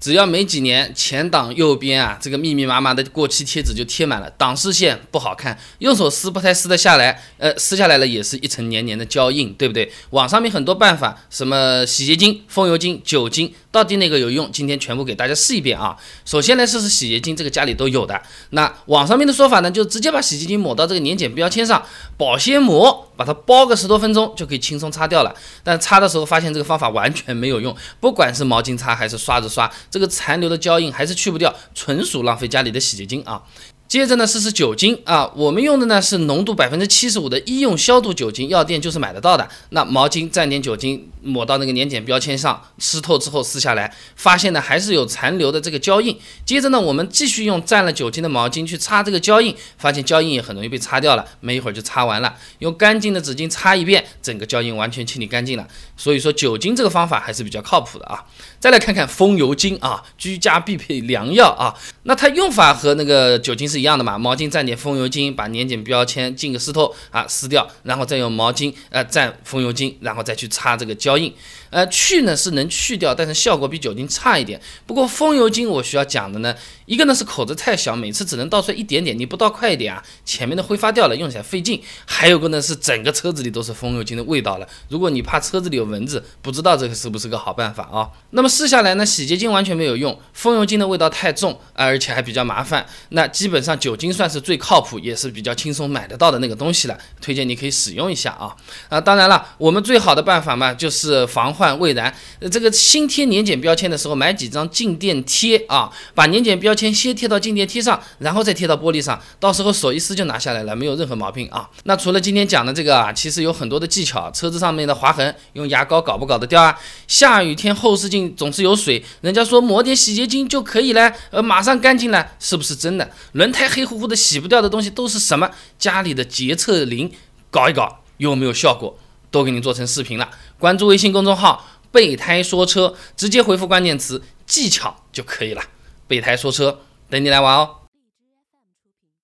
只要没几年，前挡右边啊，这个密密麻麻的过期贴纸就贴满了，挡视线不好看，用手撕不太撕得下来，呃，撕下来了也是一层黏黏的胶印，对不对？网上面很多办法，什么洗洁精、风油精、酒精，到底哪个有用？今天全部给大家试一遍啊。首先来试试洗洁精，这个家里都有的。那网上面的说法呢，就直接把洗洁精抹到这个年检标签上，保鲜膜把它包个十多分钟就可以轻松擦掉了。但擦的时候发现这个方法完全没有用，不管是毛巾擦还是刷子刷。这个残留的胶印还是去不掉，纯属浪费家里的洗洁精啊！接着呢，试试酒精啊，我们用的呢是浓度百分之七十五的医用消毒酒精，药店就是买得到的。那毛巾蘸点酒精，抹到那个年检标签上，湿透之后撕下来，发现呢还是有残留的这个胶印。接着呢，我们继续用蘸了酒精的毛巾去擦这个胶印，发现胶印也很容易被擦掉了，没一会儿就擦完了。用干净的纸巾擦一遍，整个胶印完全清理干净了。所以说酒精这个方法还是比较靠谱的啊。再来看看风油精啊，居家必备良药啊。那它用法和那个酒精是一样的嘛？毛巾蘸点风油精，把年检标签浸个湿透啊，撕掉，然后再用毛巾呃蘸风油精，然后再去擦这个胶印。呃，去呢是能去掉，但是效果比酒精差一点。不过风油精我需要讲的呢，一个呢是口子太小，每次只能倒出来一点点，你不倒快一点啊，前面的挥发掉了，用起来费劲。还有个呢是整个车子里都是风油精的味道了。如果你怕车子里有蚊子，不知道这个是不是个好办法啊？那么试下来呢，洗洁精完全没有用，风油精的味道太重，而且还比较麻烦。那基本上酒精算是最靠谱，也是比较轻松买得到的那个东西了，推荐你可以使用一下啊。啊，当然了，我们最好的办法嘛就是防。患未然，这个新贴年检标签的时候，买几张静电贴啊，把年检标签先贴到静电贴上，然后再贴到玻璃上，到时候手一撕就拿下来了，没有任何毛病啊。那除了今天讲的这个啊，其实有很多的技巧，车子上面的划痕用牙膏搞不搞得掉啊？下雨天后视镜总是有水，人家说抹点洗洁精就可以了，呃，马上干净了，是不是真的？轮胎黑乎乎的洗不掉的东西都是什么？家里的洁厕灵搞一搞有没有效果？都给你做成视频了，关注微信公众号“备胎说车”，直接回复关键词“技巧”就可以了。备胎说车，等你来玩哦。